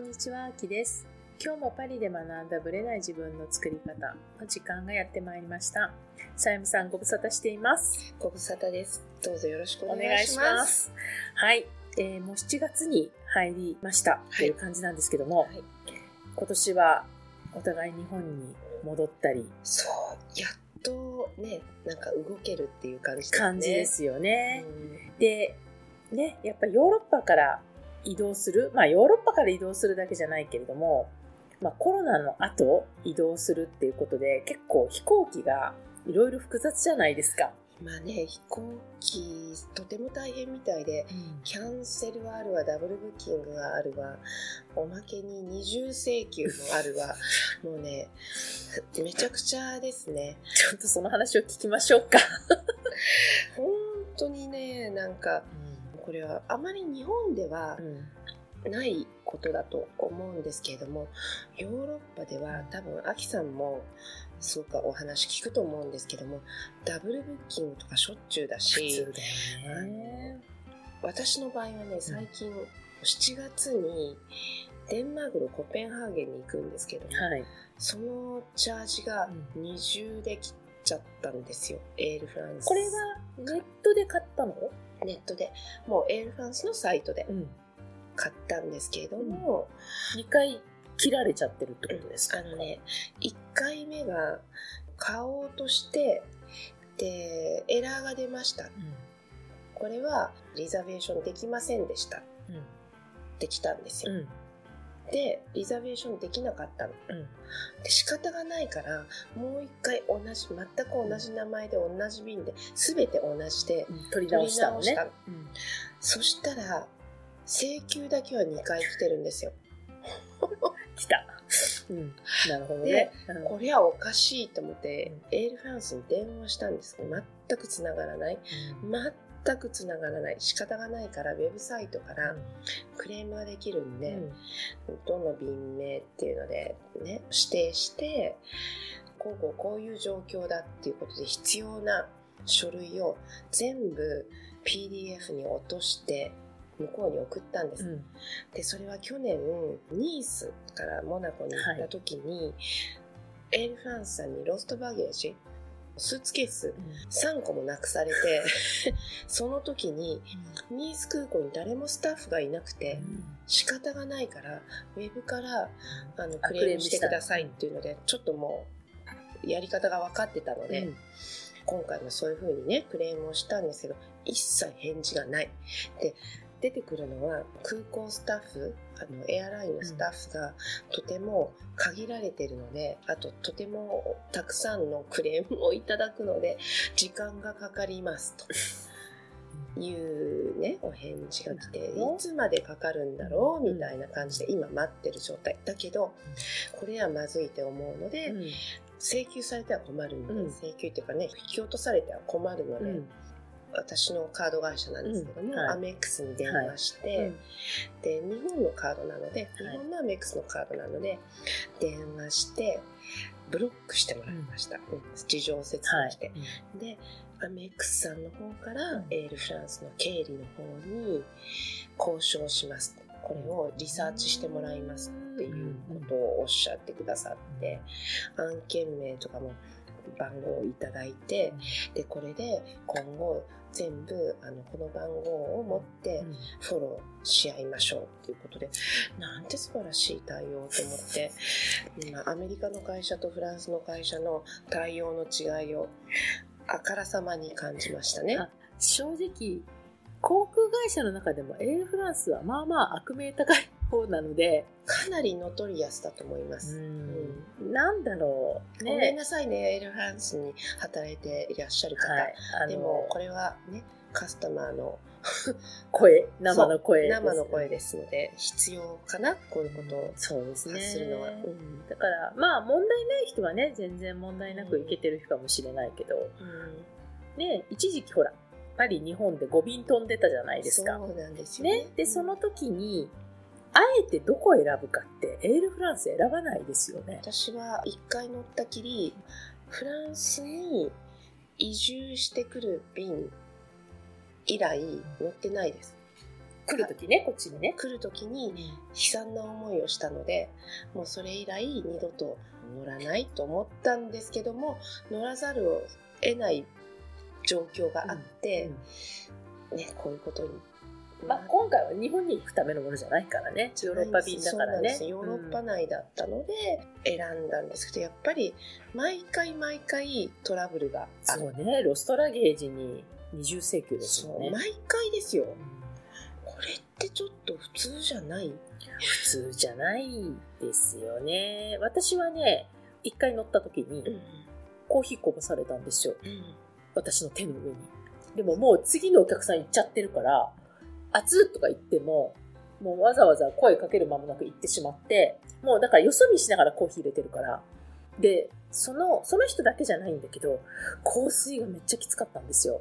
こんにちは、あきです。今日もパリで学んだブレない自分の作り方の時間がやってまいりました。さゆみさんご無沙汰しています。ご無沙汰です。どうぞよろしくおお願いし願いしまます。す。はい、えーもう7月に入りましたという感じなんですけども、はい今年はお互い日本に戻ったり、そう、やっとね、なんか動けるっていう感じですね。感じですよね。うんで、ね、やっぱヨーロッパから移動する、まあヨーロッパから移動するだけじゃないけれども、まあコロナの後移動するっていうことで結構飛行機がいろいろ複雑じゃないですか。まあね、飛行機、とても大変みたいで、キャンセルはあるわ、ダブルブッキングがあるわ、おまけに二重請求もあるわ、もうね、めちゃくちゃですね。ちょっとその話を聞きましょうか。本当にね、なんか、これはあまり日本ではうん。ないことだと思うんですけれどもヨーロッパでは多分アキさんもすごくお話聞くと思うんですけどもダブルブッキングとかしょっちゅうだ普し。私の場合はね最近7月にデンマークのコペンハーゲンに行くんですけども、はい。そのチャージが二重で切っちゃったんですよ。エールフランス。これはネットで買ったの？ネットでもうエールフランスのサイトでうん。買ったんですけれども、2回切られちゃってるってことですか？あのね、1回目が買おうとして、で、エラーが出ました。これはリザベーションできませんでした。うん。ってきたんですよ。うん。で、リザベーションできなかったの。うん。で、仕方がないから、もう一回同じ、全く同じ名前で同じ便で、すべて同じで、取り直したのね。そしたら、請求だけは2回来てるんですよ。来た。うん。なるほどでね。うんこれはおかしいと思って、エールフランスに電話したんですけど、全く繋がらない。全く繋がらない。仕方がないから、ウェブサイトからクレームができるんで、どの便名っていうので、ね、指定して、こうこうこういう状況だっていうことで必要な書類を全部 PDF に落として、向こうに送ったんです。うんで、それは去年、ニースからモナコに行った時に、エールフランスさんにロストバゲージ、スーツケース。3個もなくされて、その時にニース空港に誰もスタッフがいなくて、仕方がないから、ウェブからあのあクレームしてくださいっていうので、ちょっともうやり方が分かってたので、うん。今回もそういう風にね、クレームをしたんですけど、一切返事がない。で、出てくるのは空港スタッフ、あの、エアラインのスタッフがとても限られてるので、あととてもたくさんのクレームをいただくので、時間がかかりますと。いうね、お返事が来て、いつまでかかるんだろう？みたいな感じで今待ってる状態。だけど、これはまずいって思うので、うん。請求されては困るので、うん。請求っていうかね、引き落とされては困るので、うん私のカード会社なんですけども、うんはい。アメックスに電話して、で、日本のカードなので、日本のアメックスのカードなので、電話して、ブロックしてもらいました。うん。事情を説はい。明して。で、アメックスさんの方から、うん。エールフランスの経理の方に交渉します。これをリサーチしてもらいますっていうことをおっしゃってくださって、案件名とかも番号をいただいて、で、これで今後全部あのこの番号を持ってフォローし合いましょうっていうことで、なんて素晴らしい対応と思って、今アメリカの会社とフランスの会社の対応の違いをあからさまに感じましたね。あ正直、航空会社の中でもエールフランスはまあまあ悪名高い方なので、かなり notorious だと思います。なんだろう。ごめんなさいね、エールフランスに働いていらっしゃる方。はい、でも、これはね、カスタマーの 声、生の声です、生の声ですので、必要かな、こういうことをそうですね。発するのは。うんだから、まあ問題ない人はね、全然問題なくいけてる人かもしれないけど、うんね、一時期ほら、パリ、日本で5便飛んでたじゃないですか。そうなんですよね。ね、で、その時に、あえてどこを選ぶかって、エールフランス選ばないですよね。私は一回乗ったきり、フランスに移住してくる便以来乗ってないです。来る時ねこっちにね来る時に悲惨な思いをしたのでもうそれ以来二度と乗らないと思ったんですけども乗らざるを得ない状況があって、ね、こういうことに。まあ、今回は日本に行くためのものじゃないからね。ヨーロッパ便だからね。ヨーロッパ内だったので選んだんですけど、やっぱり毎回毎回トラブルがある。そうね。ロストラゲージに二重請求ですよね。毎回ですよ。これってちょっと普通じゃない？普通じゃないですよね。私はね一回乗った時にうん。コーヒーこぼされたんですよ。うん。私の手の上に。でももう次のお客さん行っちゃってるから熱っとか言ってももうわざわざ声かける間もなく行ってしまってもうだからよそ見しながらコーヒー入れてるから。でそのその人だけじゃないんだけど香水がめっちゃきつかったんですよ。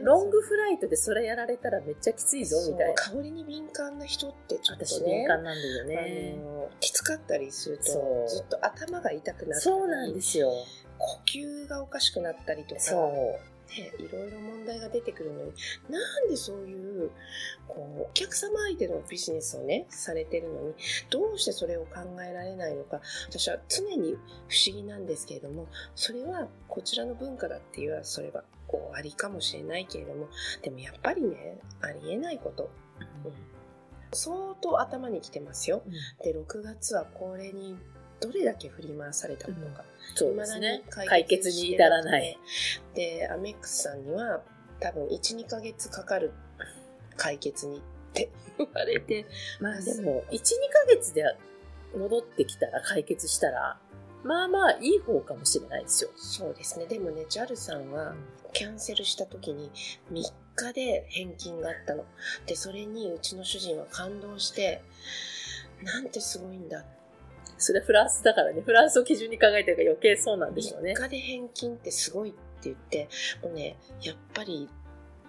ロングフライトでそれやられたらめっちゃきついぞみたいな。香りに敏感な人ってちょっ私とね敏感なんだよね。あのきつかったりするとずっと頭が痛くなったりそうなんですよ。呼吸がおかしくなったりとかそうね、いろいろ問題が出てくるのになんでそういうこうお客様相手のビジネスをねされてるのにどうしてそれを考えられないのか私は常に不思議なんですけれどもそれはこちらの文化だっていうのはそれは終わりかもしれないけれどもでもやっぱりねありえないこと、うん。相当頭にきてますよ。うん。で6月はこれにどれだけ振り回されたことか、そうですね解決に至らない。で、アメックスさんには多分1、2ヶ月かかる解決にって言われて、まあでも、1、2ヶ月で戻ってきたら解決したら、まあまあいい方かもしれないですよ。そうですね。でもね、JAL さんはキャンセルした時に3日で返金があったの。で、それにうちの主人は感動して、なんてすごいんだ。それフランスだからね、フランスを基準に考えてるから余計そうなんでしょうね3。日で返金ってすごいって言って、もうね、やっぱり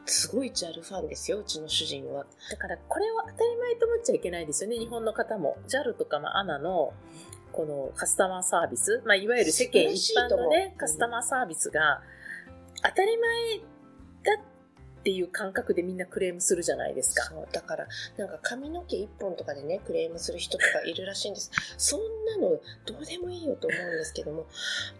すごい JAL ファンですよ、うちの主人は。だからこれは当たり前と思っちゃいけないですよね、日本の方も。JAL とか、まあ、ANA のこのカスタマーサービス、まあ、いわゆる世間一般のねう、カスタマーサービスが当たり前だっていう感覚でみんなクレームするじゃないですか。そうだからなんか髪の毛一本とかでねクレームする人とかいるらしいんです。そんなのどうでもいいよと思うんですけども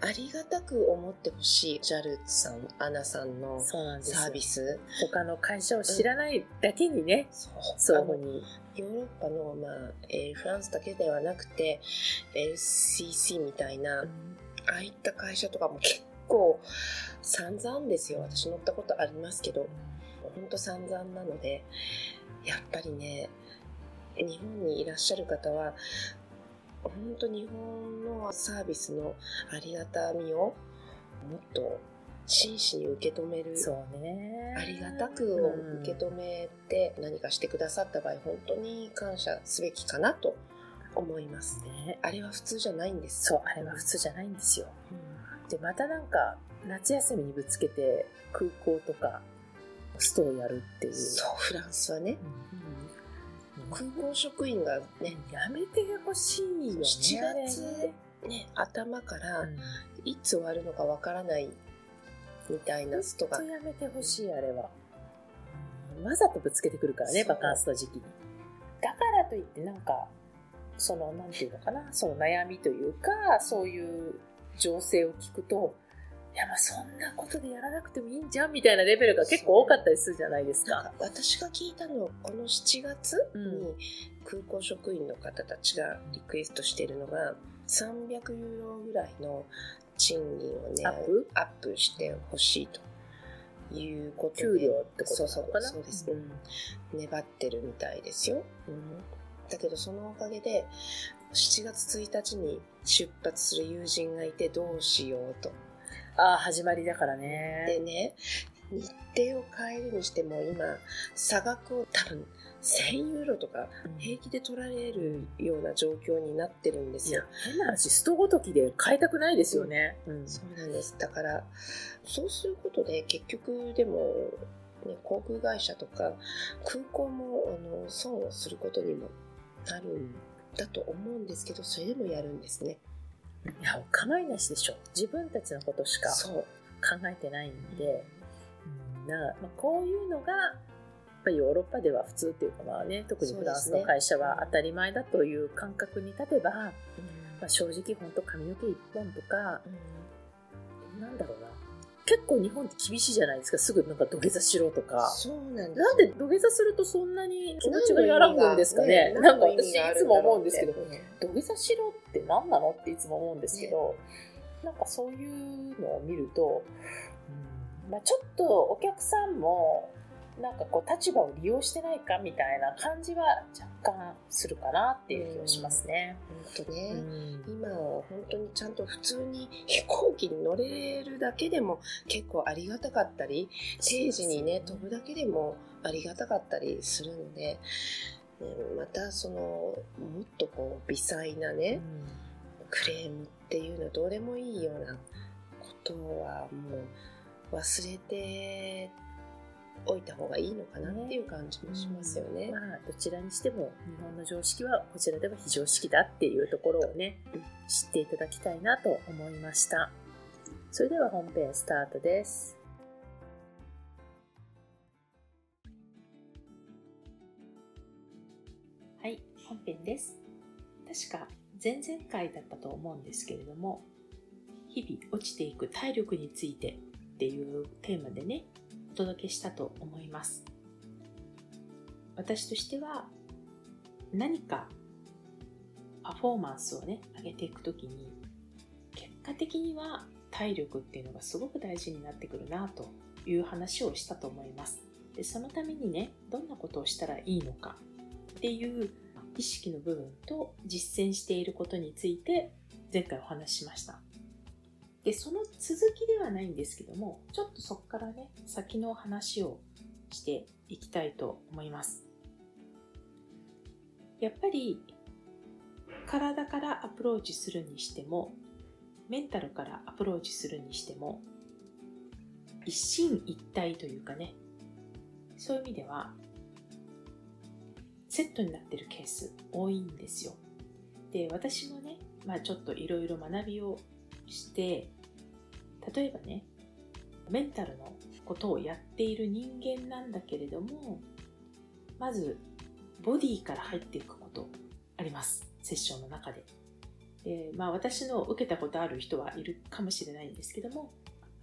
ありがたく思ってほしい JAL さんアナさんのサービス。他の会社を知らないだけにね、そう。そうに。ヨーロッパの、まあえーフランスだけではなくて LCC みたいなああいった会社とかも結構散々ですよ私乗ったことありますけど本当散々なのでやっぱりね日本にいらっしゃる方は本当日本のサービスのありがたみをもっと真摯に受け止めるそうね。ありがたくを受け止めて何かしてくださった場合本当に感謝すべきかなと思いますね。あれは普通じゃないんですそう、あれは普通じゃないんですよ。で、またなんか、夏休みにぶつけて空港とか、ストをやるっていう。そうフランスはねうん空港職員がねやめてほしいよね。7あれ月ねね頭からうんいつ終わるのかわからないみたいなストがやめてほしい、あれは。うんわざとぶつけてくるからね、バカンスの時期に。だからといって、なんか、その、なんていうのかな、その悩みというか、そういう情勢を聞くと、いや、まあそんなことでやらなくてもいいんじゃんみたいなレベルが結構多かったりするじゃないですか。か私が聞いたのはこの7月うん。に空港職員の方たちがリクエストしているのが300ユーロぐらいの賃金をねアップ？アップしてほしいということで給料ってことかな？そうです、ううんん、粘ってるみたいですよ、うん、だけどそのおかげで7月1日に出発する友人がいてどうしようとああ、始まりだからね。でね日程を変えるにしても今差額を多分1000ユーロとか平気で取られるような状況になってるんですよ。、変な話、ストごときで変えたくないですよね。うんそうなんです。だから、そうすることで結局でも、ね、航空会社とか空港もあの損をすることにもなるんだと思うんですけど、それでもやるんですね。いや、お構いなしでしょ。自分たちのことしか。考えてないんで、うんなまあ、こういうのが、やっぱりヨーロッパでは普通っていうかまあね特にフランスの会社は当たり前だという感覚に立てば、まあ、正直本当髪の毛一本とか、なんだろうな結構日本って厳しいじゃないですかすぐなんか土下座しろとか。そうなんなんで土下座するとそんなに気持ちが和らぐんですかねなんか私いつも思うんですけど、土下座しろって何なのっていつも思うんですけど、なんかそういうのを見ると、まあ、ちょっとお客さんもなんかこう立場を利用してないかみたいな感じは若干するかなっていう気がしますね。本当ね、今は本当にちゃんと普通に飛行機に乗れるだけでも結構ありがたかったり定時にね飛ぶだけでもありがたかったりするので、またそのもっとこう微細なね、クレームっていうのはどうでもいいようなことはもう忘れておいた方がいいのかなっていう感じもしますよね。うん、まあ、どちらにしても日本の常識はこちらでは非常識だっていうところをね、うん、知っていただきたいなと思いました。それでは本編スタートです。はい、本編です。確か前々回だったと思うんですけれども、日々落ちていく体力についてっていうテーマでね、お届けしたと思います。私としては何かパフォーマンスをね、上げていくときに結果的には体力っていうのがすごく大事になってくるなという話をしたと思います。でそのためにね、どんなことをしたらいいのかっていう意識の部分と実践していることについて前回お話ししました。で、その続きではないんですけども、ちょっとそこからね、先の話をしていきたいと思います。やっぱり、体からアプローチするにしても、メンタルからアプローチするにしても、一進一退というかね、そういう意味では、セットになってるケース多いんですよ。で、私もね、まあちょっといろいろ学びをして例えばねメンタルのことをやっている人間なんだけれどもまずボディから入っていくことあります。セッションの中で。で、まあ、私の受けたことある人はいるかもしれないんですけども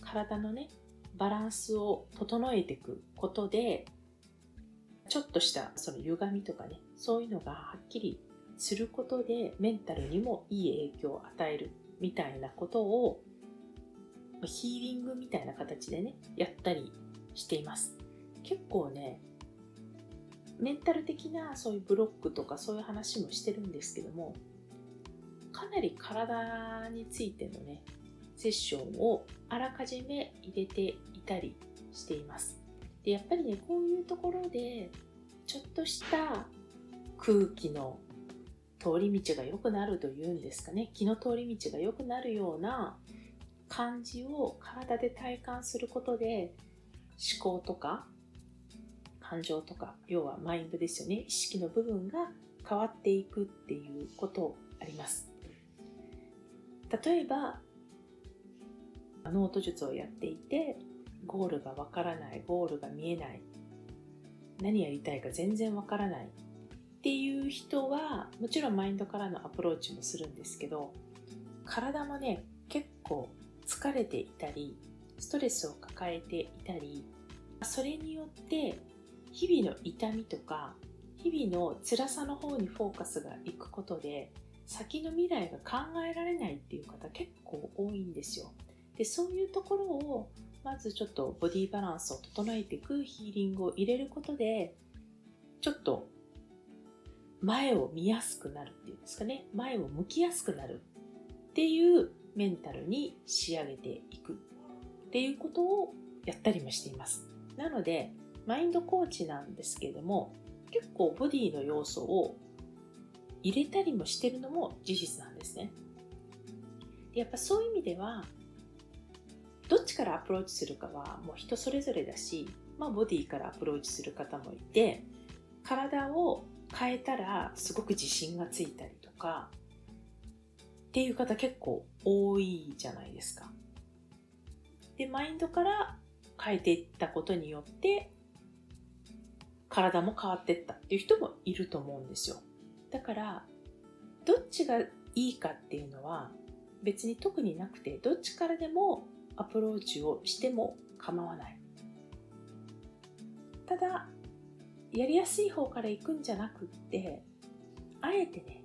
体のねバランスを整えていくことでちょっとしたその歪みとかねそういうのがはっきりすることでメンタルにもいい影響を与えるみたいなことをヒーリングみたいな形でね、やったりしています。結構ね、メンタル的なそういうブロックとかそういう話もしてるんですけども、かなり体についてのね、セッションをあらかじめ入れていたりしています。でやっぱりね、こういうところで、ちょっとした空気の通り道が良くなるというんですかね、気の通り道が良くなるような感じを体で体感することで思考とか感情とか要はマインドですよね。意識の部分が変わっていくっていうことあります。例えばノート術をやっていてゴールがわからないゴールが見えない何やりたいか全然わからないっていう人はもちろんマインドからのアプローチもするんですけど体もね結構疲れていたりストレスを抱えていたりそれによって日々の痛みとか日々の辛さの方にフォーカスがいくことで先の未来が考えられないっていう方結構多いんですよ。でそういうところをまずちょっとボディバランスを整えていくヒーリングを入れることでちょっと前を見やすくなるっていうんですかね。前を向きやすくなるっていうメンタルに仕上げていくっていうことをやったりもしています。なので、マインドコーチなんですけれども、結構ボディの要素を入れたりもしてるのも事実なんですね。でやっぱそういう意味では、どっちからアプローチするかはもう人それぞれだし、まあ、ボディからアプローチする方もいて、体を変えたらすごく自信がついたりとか、っていう方結構多いじゃないですか。で、マインドから変えていったことによって体も変わっていったっていう人もいると思うんですよ。だから、どっちがいいかっていうのは別に特になくて、どっちからでもアプローチをしても構わない。ただ、やりやすい方から行くんじゃなくって、あえてね、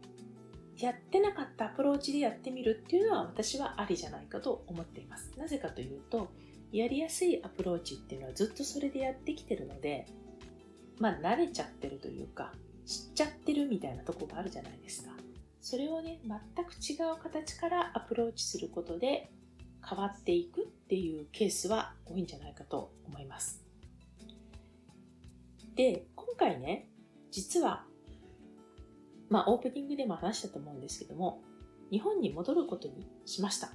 やってなかったアプローチでやってみるっていうのは私はありじゃないかと思っています。なぜかというと、やりやすいアプローチっていうのはずっとそれでやってきてるので、まあ慣れちゃってるというか、知っちゃってるみたいなとこがあるじゃないですか。それをね、全く違う形からアプローチすることで変わっていくっていうケースは多いんじゃないかと思います。で、今回ね、実はまあ、オープニングでも話したと思うんですけども、日本に戻ることにしました。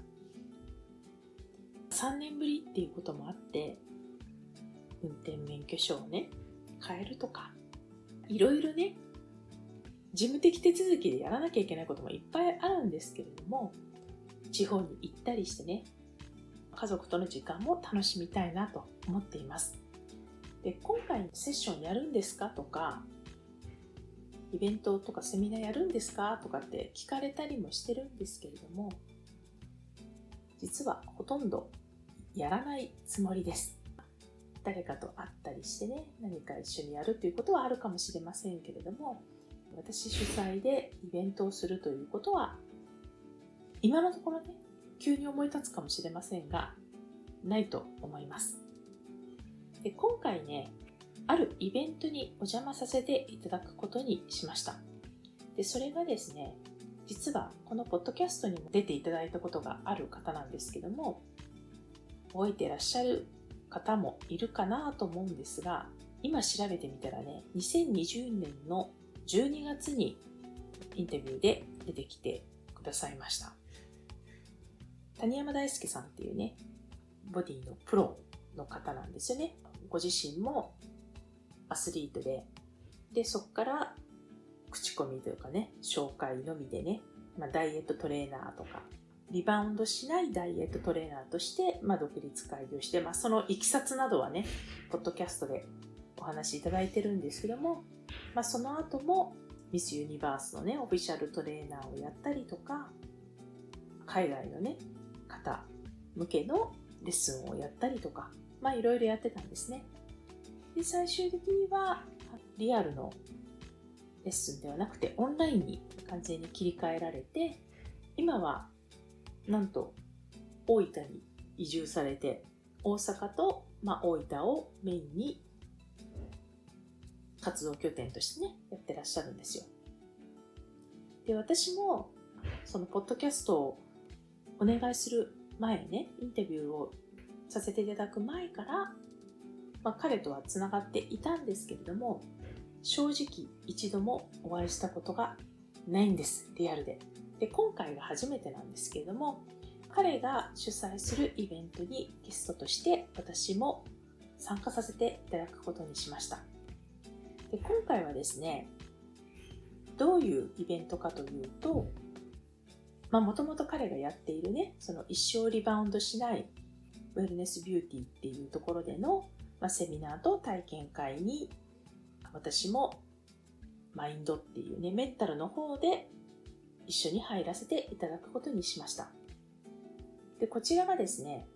3年ぶりっていうこともあって、運転免許証をね、変えるとか、いろいろね、事務的手続きでやらなきゃいけないこともいっぱいあるんですけれども、地方に行ったりしてね、家族との時間も楽しみたいなと思っています。で今回のセッションやるんですかとかイベントとかセミナーやるんですか？とかって聞かれたりもしてるんですけれども、実はほとんどやらないつもりです。誰かと会ったりしてね、何か一緒にやるということはあるかもしれませんけれども、私主催でイベントをするということは、今のところね、急に思い立つかもしれませんが、ないと思います。で今回ね、あるイベントにお邪魔させていただくことにしました。で、それがですね、実はこのポッドキャストにも出ていただいたことがある方なんですけども、覚えてらっしゃる方もいるかなと思うんですが、今調べてみたらね、2020年の12月にインタビューで出てきてくださいました。谷山大輔さんっていうね、ボディのプロの方なんですよね。ご自身もアスリートで、で、そこから口コミというかね、紹介のみでね、まあ、ダイエットトレーナーとか、リバウンドしないダイエットトレーナーとして、まあ、独立開業して、まあ、そのいきさつなどはね、ポッドキャストでお話しいただいてるんですけども、まあ、その後もミスユニバースのね、オフィシャルトレーナーをやったりとか、海外のね、方向けのレッスンをやったりとか、まあいろいろやってたんですね。で、最終的にはリアルのレッスンではなくてオンラインに完全に切り替えられて、今はなんと大分に移住されて、大阪と、まあ、大分をメインに活動拠点としてね、やってらっしゃるんですよ。で、私もそのポッドキャストをお願いする前ね、インタビューをさせていただく前から、まあ、彼とはつながっていたんですけれども正直一度もお会いしたことがないんです。リアルで。で今回が初めてなんですけれども彼が主催するイベントにゲストとして私も参加させていただくことにしました。で今回はですねどういうイベントかというともともと彼がやっているねその一生リバウンドしないウェルネスビューティーっていうところでのまあ、セミナーと体験会に私もマインドっていうね、メンタルの方で一緒に入らせていただくことにしました。で、こちらがですね、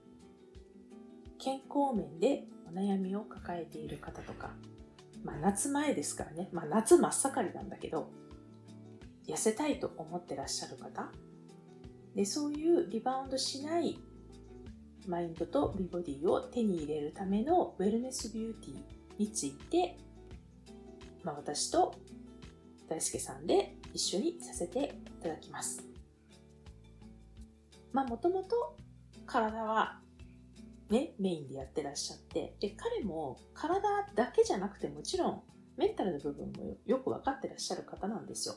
健康面でお悩みを抱えている方とか、まあ夏前ですからね、まあ夏真っ盛りなんだけど、痩せたいと思ってらっしゃる方、で、そういうリバウンドしないマインドと美ボディを手に入れるためのウェルネスビューティーについて、まあ、私と大輔さんで一緒にさせていただきます。まあもともと体はね、メインでやってらっしゃって、で、彼も体だけじゃなくてもちろんメンタルの部分もよく分かってらっしゃる方なんですよ。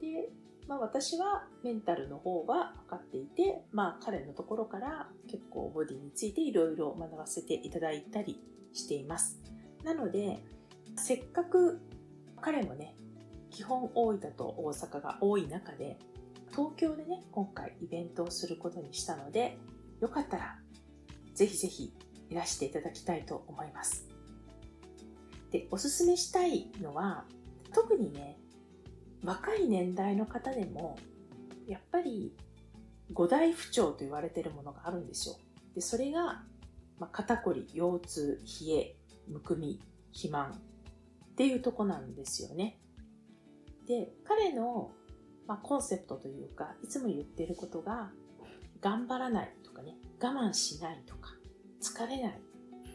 で、まあ、私はメンタルの方が分かっていて、まあ、彼のところから結構ボディについていろいろ学ばせていただいたりしています。なので、せっかく彼もね、基本大分と大阪が多い中で、東京でね、今回イベントをすることにしたので、よかったら、ぜひぜひいらしていただきたいと思います。で、おすすめしたいのは、特にね、若い年代の方でも、やっぱり五大不調と言われてるものがあるんですよ。で、それが、まあ、肩こり、腰痛、冷え、むくみ、肥満っていうとこなんですよね。で、彼の、まあ、コンセプトというか、いつも言ってることが、頑張らないとかね、我慢しないとか、疲れない。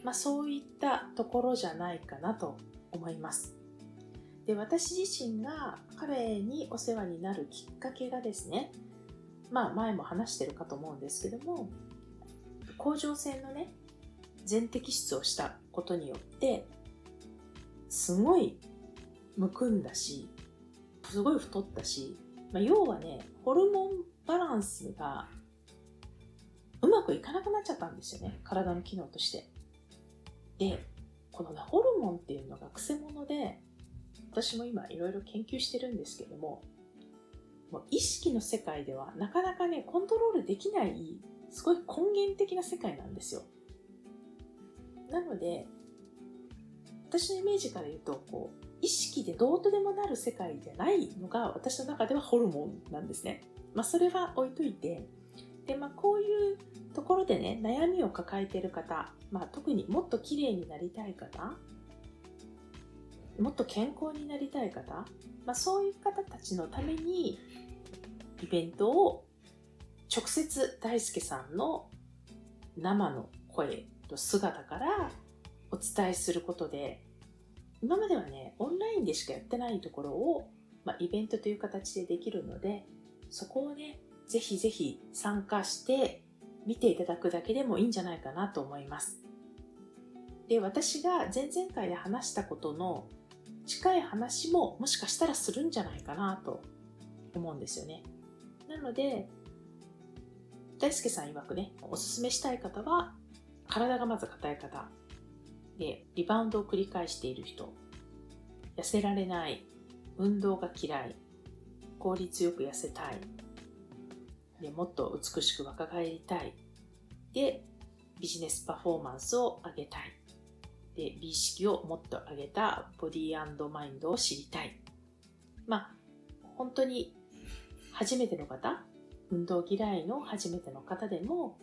まあ、そういったところじゃないかなと思います。で、私自身が彼にお世話になるきっかけがですね、まあ前も話してるかと思うんですけども、甲状腺のね、全摘出をしたことによって、すごいむくんだし、すごい太ったし、まあ、要はね、ホルモンバランスがうまくいかなくなっちゃったんですよね、体の機能として。で、このね、ホルモンっていうのがくせ者で、私も今いろいろ研究してるんですけども、もう意識の世界ではなかなかね、コントロールできない、すごい根源的な世界なんですよ。なので、私のイメージから言うと、こう、意識でどうとでもなる世界じゃないのが私の中ではホルモンなんですね。まあそれは置いといて、で、まあこういうところでね、悩みを抱えている方、まあ特にもっと綺麗になりたい方、もっと健康になりたい方、まあそういう方たちのためにイベントを直接大輔さんの生の声と姿からお伝えすることで今まではねオンラインでしかやってないところを、まあ、イベントという形でできるのでそこをねぜひぜひ参加して見ていただくだけでもいいんじゃないかなと思います。で私が前々回で話したことの近い話ももしかしたらするんじゃないかなと思うんですよね。なので、大輔さん曰くね、おすすめしたい方は、体がまず硬い方、で、リバウンドを繰り返している人、痩せられない、運動が嫌い、効率よく痩せたい、でもっと美しく若返りたい、で、ビジネスパフォーマンスを上げたい、で、美意識をもっと上げたボディマインドを知りたい。まあ、本当に初めての方、運動嫌いの初めての方でも、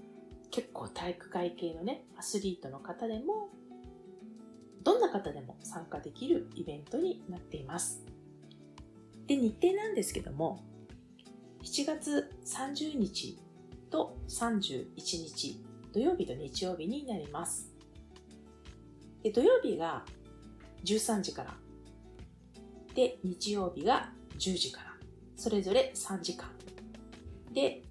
結構体育会系のね、アスリートの方でも、どんな方でも参加できるイベントになっています。で、日程なんですけども、7月30日と31日、土曜日と日曜日になります。で土曜日が13時から、で、日曜日が10時から。それぞれ3時間。で、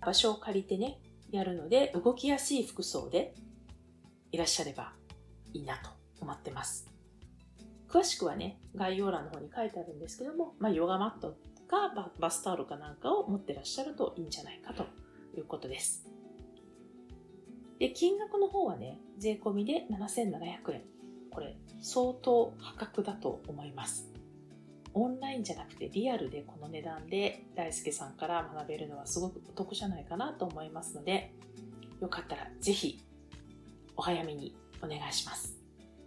場所を借りてね、やるので、動きやすい服装でいらっしゃればいいなと思ってます。詳しくはね、概要欄の方に書いてあるんですけども、まあ、ヨガマットかバスタオルかなんかを持ってらっしゃるといいんじゃないかということです。で、金額の方はね、税込みで7700円。これ、相当破格だと思います。オンラインじゃなくてリアルでこの値段で大輔さんから学べるのはすごくお得じゃないかなと思いますので、よかったらぜひお早めにお願いします。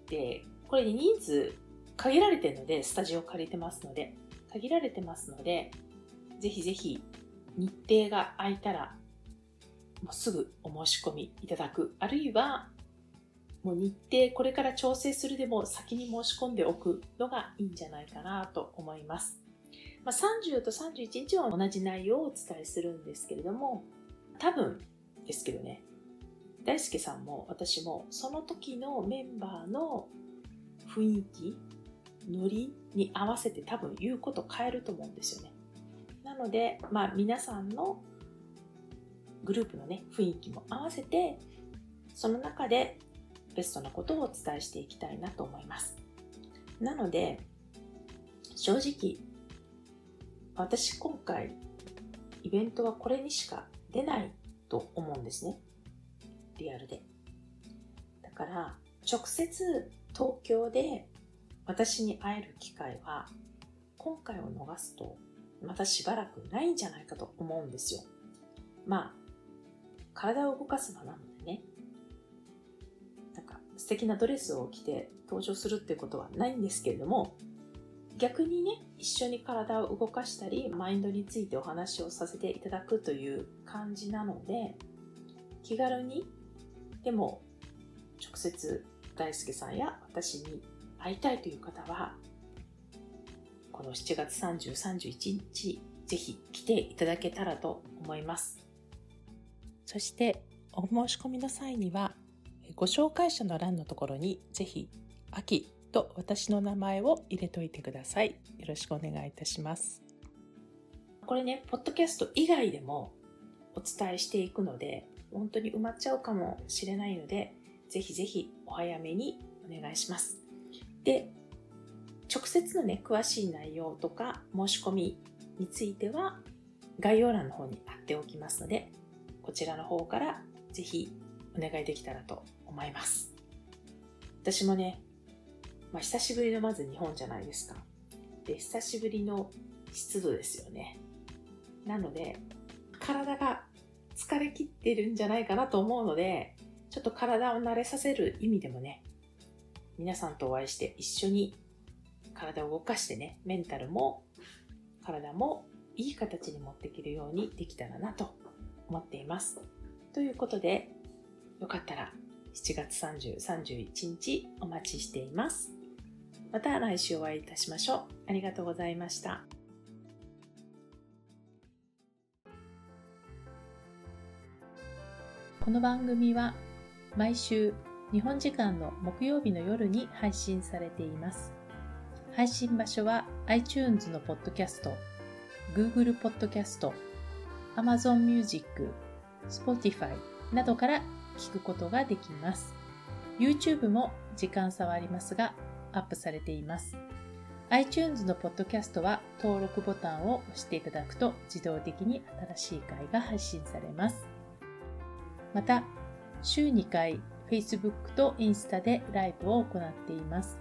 で、これ人数限られてるので、スタジオ借りてますので、限られてますので、ぜひぜひ日程が空いたら、もうすぐお申し込みいただく。あるいは、もう日程これから調整するでも先に申し込んでおくのがいいんじゃないかなと思います。まあ、30と31日は同じ内容をお伝えするんですけれども、多分ですけどね、大輔さんも私もその時のメンバーの雰囲気、ノリに合わせて多分言うこと変えると思うんですよね。なので、まあ皆さんのグループのね、雰囲気も合わせて、その中でベストなことをお伝えしていきたいなと思います。なので、正直、私今回、イベントはこれにしか出ないと思うんですね。リアルで。だから、直接東京で私に会える機会は、今回を逃すと、またしばらくないんじゃないかと思うんですよ。まあ、体を動かす場なのでねなんか、素敵なドレスを着て登場するってことはないんですけれども、逆にね、一緒に体を動かしたり、マインドについてお話をさせていただくという感じなので、気軽に、でも、直接大輔さんや私に会いたいという方は、この7月30、31日、ぜひ来ていただけたらと思います。そして、お申し込みの際には、ご紹介者の欄のところにぜひ、秋と私の名前を入れといてください。よろしくお願いいたします。これね、ポッドキャスト以外でもお伝えしていくので、本当に埋まっちゃうかもしれないので、ぜひぜひお早めにお願いします。で、直接のね、詳しい内容とか申し込みについては概要欄の方に貼っておきますので、こちらの方からぜひお願いできたらと思います。私もね、まあ、久しぶりのまず日本じゃないですか。で、久しぶりの湿度ですよね。なので、体が疲れ切ってるんじゃないかなと思うので、ちょっと体を慣れさせる意味でもね、皆さんとお会いして一緒に体を動かしてね、メンタルも体もいい形に持っていけるようにできたらなと思っています。ということで、よかったら7月30、31日お待ちしています。また来週お会いいたしましょう。ありがとうございました。この番組は毎週日本時間の木曜日の夜に配信されています。配信場所は iTunes のポッドキャスト、Google ポッドキャスト、Amazon Music、Spotify などから聞くことができます。YouTube も時間差はありますが、アップされています。iTunes のポッドキャストは登録ボタンを押していただくと自動的に新しい回が配信されます。また、週2回 Facebook とインスタでライブを行っています。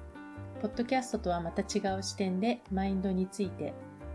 ポッドキャストとはまた違う視点でマインドについて、